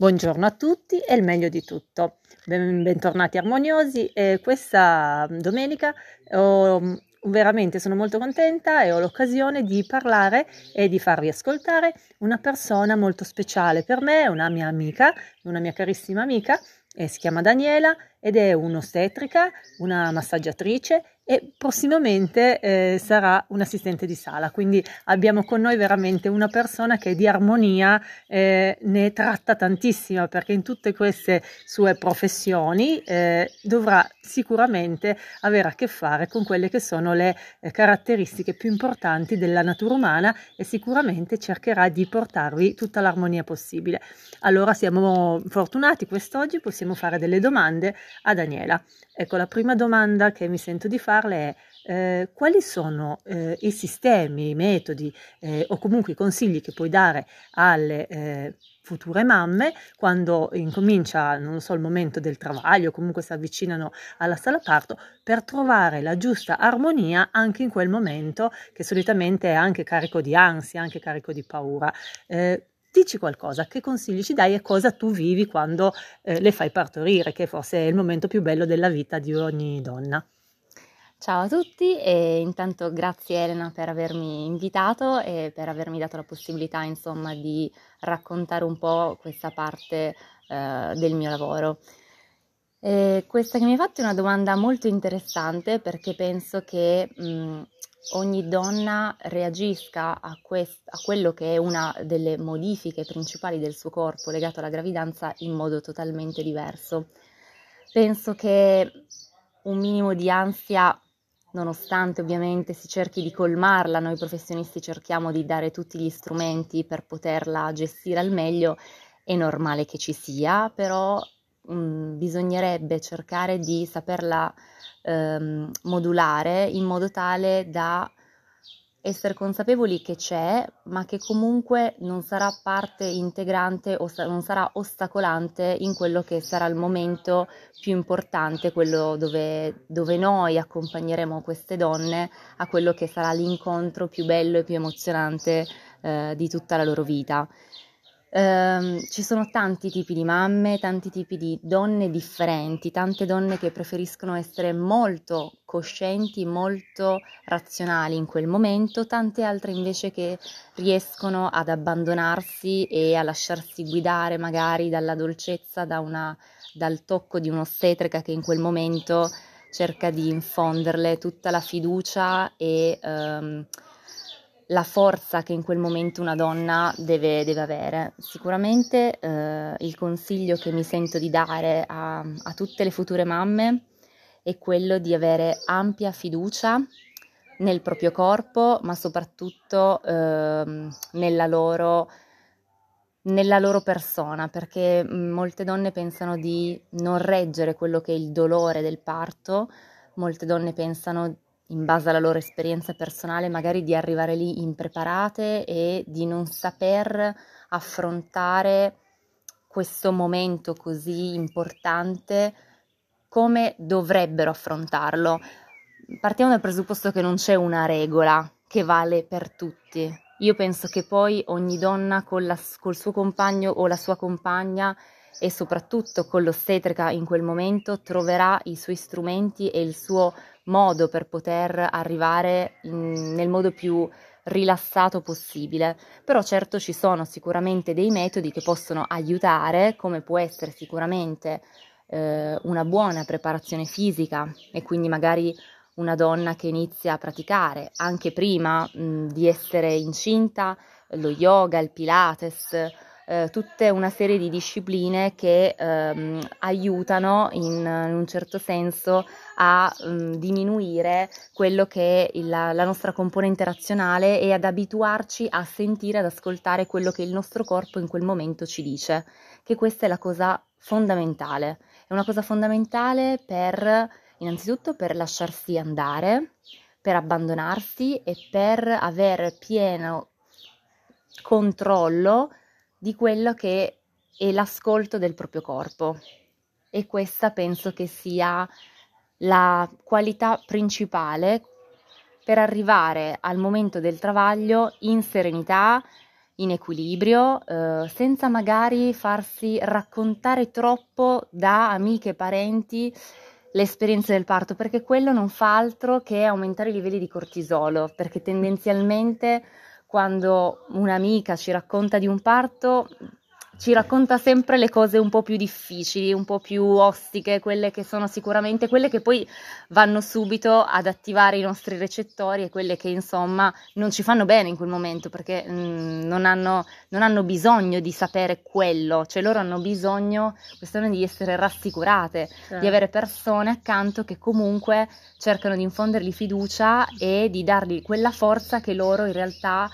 Buongiorno a tutti e il meglio di tutto. bentornati armoniosi. E questa domenica ho, veramente sono molto contenta e ho l'occasione di parlare e di farvi ascoltare una persona molto speciale per me, una mia amica, una mia carissima amica, si chiama Daniela ed è un'ostetrica, una massaggiatrice e prossimamente eh, sarà un assistente di sala, quindi abbiamo con noi veramente una persona che di armonia eh, ne tratta tantissimo perché in tutte queste sue professioni eh, dovrà sicuramente avere a che fare con quelle che sono le eh, caratteristiche più importanti della natura umana e sicuramente cercherà di portarvi tutta l'armonia possibile. Allora siamo fortunati quest'oggi, possiamo fare delle domande a Daniela. Ecco, la prima domanda che mi sento di farle è eh, quali sono eh, i sistemi, i metodi eh, o comunque i consigli che puoi dare alle eh, future mamme quando incomincia, non so, il momento del travaglio, comunque si avvicinano alla sala parto, per trovare la giusta armonia anche in quel momento che solitamente è anche carico di ansia, anche carico di paura. Eh, dici qualcosa, che consigli ci dai e cosa tu vivi quando eh, le fai partorire, che forse è il momento più bello della vita di ogni donna. Ciao a tutti e intanto grazie Elena per avermi invitato e per avermi dato la possibilità insomma di raccontare un po' questa parte eh, del mio lavoro. E questa che mi hai fatto è una domanda molto interessante perché penso che mh, ogni donna reagisca a, quest- a, quello che è una delle modifiche principali del suo corpo legato alla gravidanza in modo totalmente diverso. Penso che un minimo di ansia, nonostante ovviamente si cerchi di colmarla, noi professionisti cerchiamo di dare tutti gli strumenti per poterla gestire al meglio, è normale che ci sia, però mh, mm, bisognerebbe cercare di saperla ehm, modulare in modo tale da essere consapevoli che c'è, ma che comunque non sarà parte integrante o sa- non sarà ostacolante in quello che sarà il momento più importante, quello dove, dove noi accompagneremo queste donne a quello che sarà l'incontro più bello e più emozionante eh, di tutta la loro vita. Um, ci sono tanti tipi di mamme, tanti tipi di donne differenti, tante donne che preferiscono essere molto coscienti, molto razionali in quel momento, tante altre invece che riescono ad abbandonarsi e a lasciarsi guidare magari dalla dolcezza, da una, dal tocco di un'ostetrica che in quel momento cerca di infonderle tutta la fiducia e um, la forza che in quel momento una donna deve, deve avere. Sicuramente eh, il consiglio che mi sento di dare a, a, tutte le future mamme è quello di avere ampia fiducia nel proprio corpo, ma soprattutto eh, nella, loro, nella loro persona, perché mm, molte donne pensano di non reggere quello che è il dolore del parto, molte donne pensano in base alla loro esperienza personale, magari di arrivare lì impreparate e di non saper affrontare questo momento così importante come dovrebbero affrontarlo. Partiamo dal presupposto che non c'è una regola che vale per tutti. Io penso che poi ogni donna la, col suo compagno o la sua compagna e soprattutto con l'ostetrica in quel momento troverà i suoi strumenti e il suo modo per poter arrivare in, nel modo più rilassato possibile. Però certo ci sono sicuramente dei metodi che possono aiutare, come può essere sicuramente eh, una buona preparazione fisica e quindi magari una donna che inizia a praticare anche prima mh, di essere incinta lo yoga, il pilates, eh, tutta una serie di discipline che ehm, aiutano in, in, un certo senso a um, diminuire quello che è il, la nostra componente razionale e ad abituarci a sentire, ad ascoltare quello che il nostro corpo in quel momento ci dice, che questa è la cosa fondamentale. È una cosa fondamentale per, innanzitutto, per lasciarsi andare, per abbandonarsi e per avere pieno controllo di quello che è l'ascolto del proprio corpo. E questa penso che sia la qualità principale per arrivare al momento del travaglio in serenità in equilibrio, eh, senza magari farsi raccontare troppo da amiche e parenti l'esperienza del parto, perché quello non fa altro che aumentare i livelli di cortisolo, perché tendenzialmente quando un'amica ci racconta di un parto ci racconta sempre le cose un po' più difficili, un po' più ostiche, quelle che sono sicuramente quelle che poi vanno subito ad attivare i nostri recettori e quelle che insomma non ci fanno bene in quel momento perché mh, mm, non, hanno, non, hanno, bisogno di sapere quello, cioè loro hanno bisogno, questione di essere rassicurate, certo. di avere persone accanto che comunque cercano di infondergli fiducia e di dargli quella forza che loro in realtà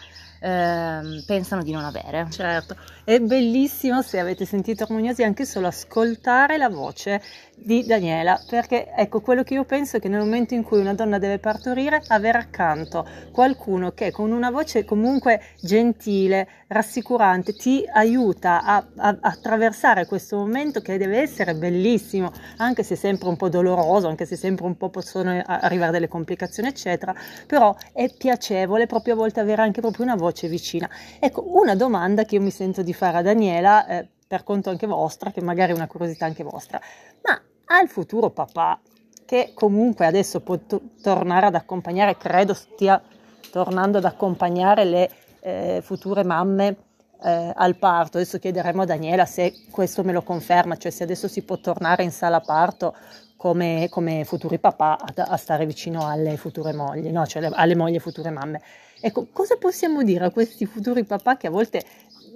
eh, pensano di non avere. Certo, è bellissimo se avete sentito Armoniosi anche solo ascoltare la voce di Daniela, perché ecco quello che io penso è che nel momento in cui una donna deve partorire, avere accanto qualcuno che con una voce comunque gentile, rassicurante, ti aiuta a, a attraversare questo momento che deve essere bellissimo, anche se sempre un po' doloroso, anche se sempre un po' possono arrivare delle complicazioni, eccetera, però è piacevole proprio a volte avere anche proprio una voce vicina. Ecco, una domanda che io mi sento di fare a Daniela, eh, per conto anche vostra, che magari è una curiosità anche vostra, ma al futuro papà, che comunque adesso può to- tornare ad accompagnare, credo stia tornando ad accompagnare le eh, future mamme eh, al parto. Adesso chiederemo a Daniela se questo me lo conferma, cioè se adesso si può tornare in sala parto come, come futuri papà a, a, stare vicino alle future mogli, no? cioè alle, alle mogli e future mamme. Ecco, cosa possiamo dire a questi futuri papà che a volte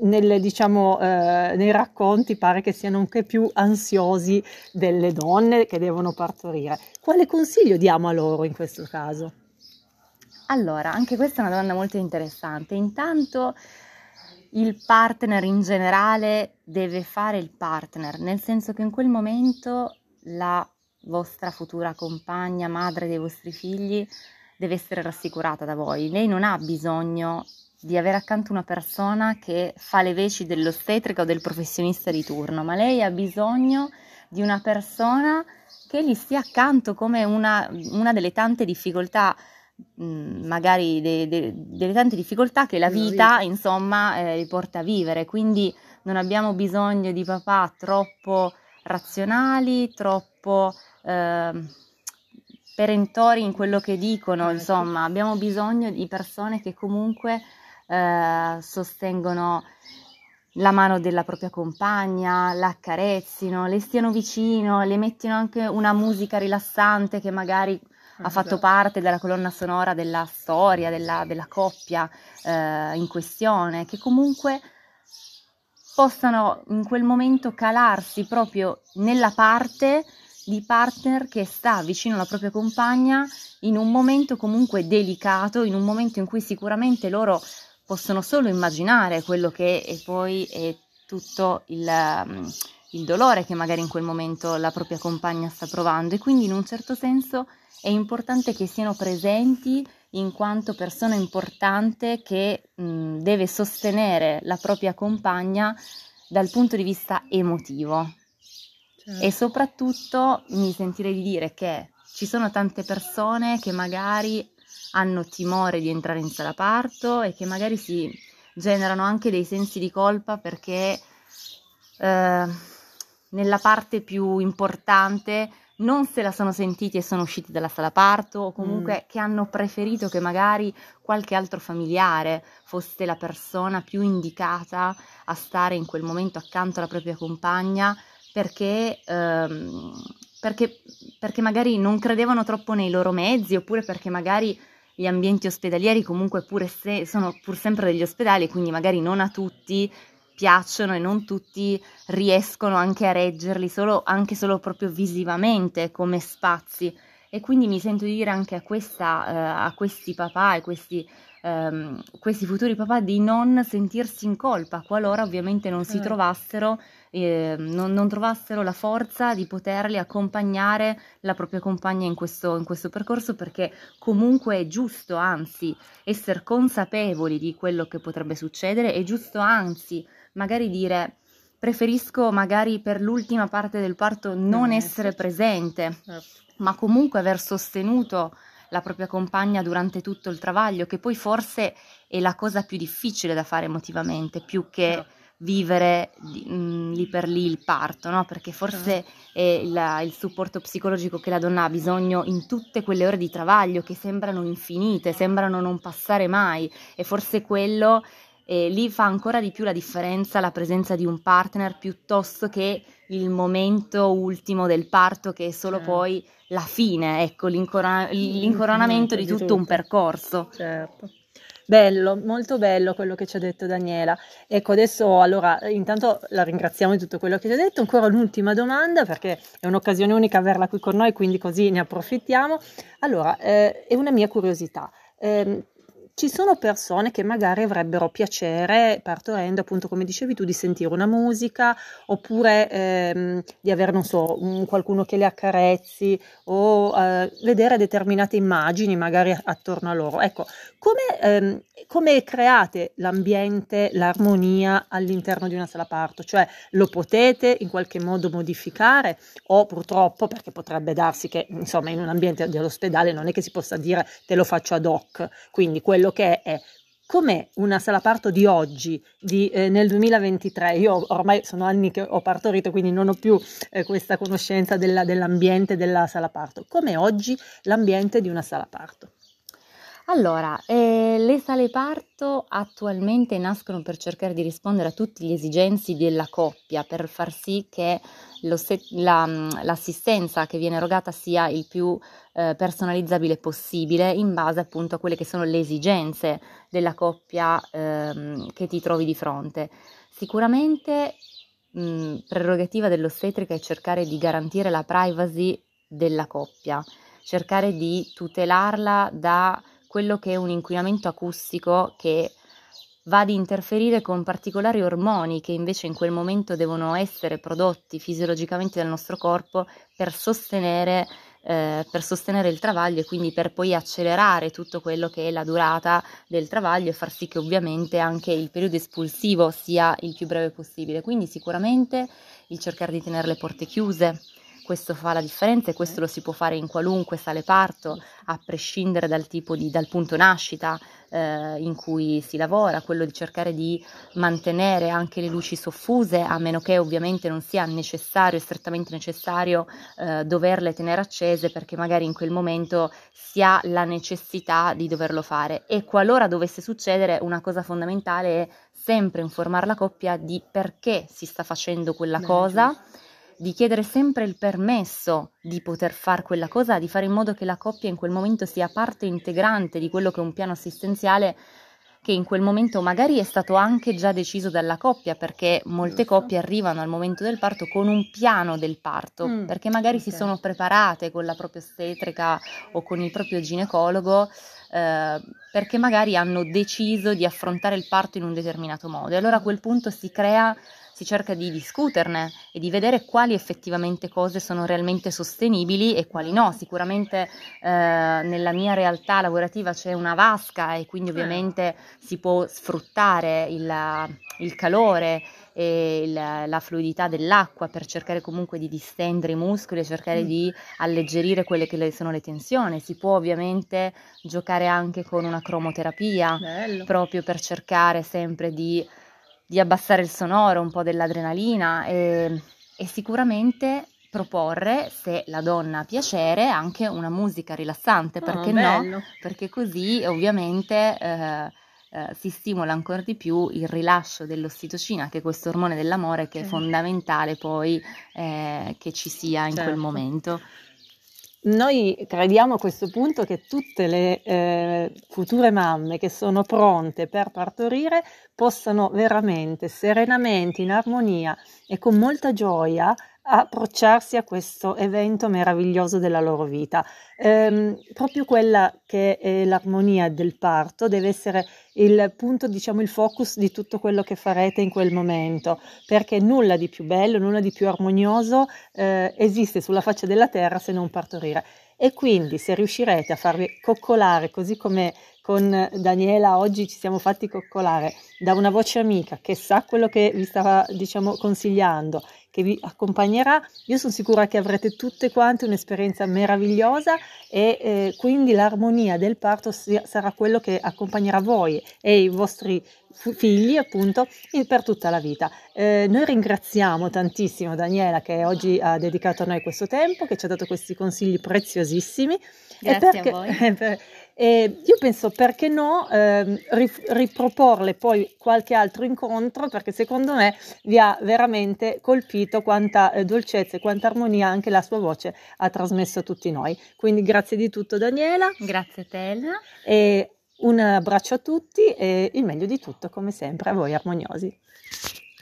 nelle, diciamo, eh, nei racconti pare che siano anche più ansiosi delle donne che devono partorire. Quale consiglio diamo a loro in questo caso? Allora, anche questa è una domanda molto interessante. Intanto il partner in generale deve fare il partner, nel senso che in quel momento la vostra futura compagna, madre dei vostri figli, deve essere rassicurata da voi. Lei non ha bisogno di avere accanto una persona che fa le veci dell'ostetrica o del professionista di turno, ma lei ha bisogno di una persona che gli stia accanto come una, una delle tante difficoltà mm, magari de, de, delle tante difficoltà che la vita, insomma, eh, porta a vivere. Quindi non abbiamo bisogno di papà troppo razionali, troppo eh, perentori in quello che dicono, certo. insomma, abbiamo bisogno di persone che comunque eh, sostengono la mano della propria compagna, la accarezzino, le stiano vicino, le mettono anche una musica rilassante che magari ha fatto parte della colonna sonora della storia, della, della coppia eh, in questione, che comunque possano in quel momento calarsi proprio nella parte di partner che sta vicino alla propria compagna in un momento comunque delicato, in un momento in cui sicuramente loro possono solo immaginare quello che è poi è tutto il, mm, il dolore che magari in quel momento la propria compagna sta provando e quindi in un certo senso è importante che siano presenti in quanto persona importante che mh, mm, deve sostenere la propria compagna dal punto di vista emotivo. E soprattutto mi sentirei di dire che ci sono tante persone che magari hanno timore di entrare in sala parto e che magari si generano anche dei sensi di colpa perché eh, nella parte più importante non se la sono sentiti e sono usciti dalla sala parto o comunque mm. che hanno preferito che magari qualche altro familiare fosse la persona più indicata a stare in quel momento accanto alla propria compagna perché ehm, perché, perché magari non credevano troppo nei loro mezzi oppure perché magari gli ambienti ospedalieri comunque pure se, sono pur sempre degli ospedali, quindi magari non a tutti piacciono e non tutti riescono anche a reggerli, solo, anche solo proprio visivamente come spazi. E quindi mi sento di dire anche a, questa, eh, a questi papà e questi, ehm, questi futuri papà di non sentirsi in colpa qualora ovviamente non si trovassero eh, non, non, trovassero la forza di poterli accompagnare la propria compagna in questo, in questo percorso perché comunque è giusto anzi essere consapevoli di quello che potrebbe succedere, è giusto anzi magari dire preferisco magari per l'ultima parte del parto non essere presente, certo. ma comunque aver sostenuto la propria compagna durante tutto il travaglio, che poi forse è la cosa più difficile da fare emotivamente, più che vivere mh, mm, lì per lì il parto, no? Perché forse è il, il supporto psicologico che la donna ha bisogno in tutte quelle ore di travaglio che sembrano infinite, sembrano non passare mai, e forse quello e lì fa ancora di più la differenza la presenza di un partner piuttosto che il momento ultimo del parto che è solo certo. poi la fine, ecco, l'incorona- l'incoronamento di tutto, un percorso. Certo. Bello, molto bello quello che ci ha detto Daniela. Ecco, adesso allora intanto la ringraziamo di tutto quello che ci ha detto. Ancora un'ultima domanda perché è un'occasione unica averla qui con noi, quindi così ne approfittiamo. Allora, eh, è una mia curiosità. Eh, ci sono persone che magari avrebbero piacere, partorendo, appunto, come dicevi tu, di sentire una musica oppure ehm, di avere, non so, un, qualcuno che le accarezzi o eh, vedere determinate immagini magari attorno a loro. Ecco, come, ehm, come create l'ambiente, l'armonia all'interno di una sala parto? Cioè, lo potete in qualche modo modificare o purtroppo, perché potrebbe darsi che, insomma, in un ambiente dell'ospedale non è che si possa dire te lo faccio ad hoc, quindi quello quello che è com'è una sala parto di oggi, di, eh, nel 2023? Io ormai sono anni che ho partorito, quindi non ho più eh, questa conoscenza della, dell'ambiente della sala parto. Com'è oggi l'ambiente di una sala parto? Allora, eh, le sale parto attualmente nascono per cercare di rispondere a tutte le esigenze della coppia, per far sì che se- la, l'assistenza che viene erogata sia il più eh, personalizzabile possibile in base appunto a quelle che sono le esigenze della coppia ehm, che ti trovi di fronte. Sicuramente mh, prerogativa dell'ostetrica è cercare di garantire la privacy della coppia, cercare di tutelarla da quello che è un inquinamento acustico che va ad interferire con particolari ormoni che invece in quel momento devono essere prodotti fisiologicamente dal nostro corpo per sostenere, eh, per sostenere il travaglio e quindi per poi accelerare tutto quello che è la durata del travaglio e far sì che ovviamente anche il periodo espulsivo sia il più breve possibile. Quindi sicuramente il cercare di tenere le porte chiuse, questo fa la differenza e questo lo si può fare in qualunque sale parto, a prescindere dal tipo di, dal punto nascita eh, in cui si lavora, quello di cercare di mantenere anche le luci soffuse, a meno che ovviamente non sia necessario, strettamente necessario, eh, doverle tenere accese perché magari in quel momento si ha la necessità di doverlo fare. E qualora dovesse succedere, una cosa fondamentale è sempre informare la coppia di perché si sta facendo quella cosa di chiedere sempre il permesso di poter fare quella cosa, di fare in modo che la coppia in quel momento sia parte integrante di quello che è un piano assistenziale che in quel momento magari è stato anche già deciso dalla coppia, perché molte coppie arrivano al momento del parto con un piano del parto, mm, perché magari okay. si sono preparate con la propria ostetrica o con il proprio ginecologo, eh, perché magari hanno deciso di affrontare il parto in un determinato modo. E allora a quel punto si crea si cerca di discuterne e di vedere quali effettivamente cose sono realmente sostenibili e quali no. Sicuramente eh, nella mia realtà lavorativa c'è una vasca e quindi ovviamente si può sfruttare il, il calore e il, la fluidità dell'acqua per cercare comunque di distendere i muscoli e cercare mm. di alleggerire quelle che sono le tensioni. Si può ovviamente giocare anche con una cromoterapia Bello. proprio per cercare sempre di di abbassare il sonoro, un po' dell'adrenalina e, e sicuramente proporre, se la donna ha piacere, anche una musica rilassante, perché oh, no? Perché così ovviamente eh, eh, si stimola ancora di più il rilascio dell'ossitocina, che è questo ormone dell'amore che è fondamentale poi eh, che ci sia in certo. quel momento. Noi crediamo a questo punto che tutte le eh, future mamme che sono pronte per partorire possano veramente serenamente, in armonia e con molta gioia approcciarsi a questo evento meraviglioso della loro vita. Ehm, proprio quella che è l'armonia del parto deve essere il punto, diciamo, il focus di tutto quello che farete in quel momento, perché nulla di più bello, nulla di più armonioso eh, esiste sulla faccia della terra se non partorire. E quindi se riuscirete a farvi coccolare così come con Daniela oggi ci siamo fatti coccolare da una voce amica che sa quello che vi stava diciamo consigliando che vi accompagnerà. Io sono sicura che avrete tutte quante un'esperienza meravigliosa e eh, quindi l'armonia del parto sia, sarà quello che accompagnerà voi e i vostri figli appunto per tutta la vita. Eh, noi ringraziamo tantissimo Daniela che oggi ha dedicato a noi questo tempo, che ci ha dato questi consigli preziosissimi. Grazie perché, a voi. E io penso perché no eh, riproporle poi qualche altro incontro perché secondo me vi ha veramente colpito quanta eh, dolcezza e quanta armonia anche la sua voce ha trasmesso a tutti noi. Quindi grazie di tutto Daniela. Grazie a te Elena. E un abbraccio a tutti e il meglio di tutto come sempre a voi armoniosi.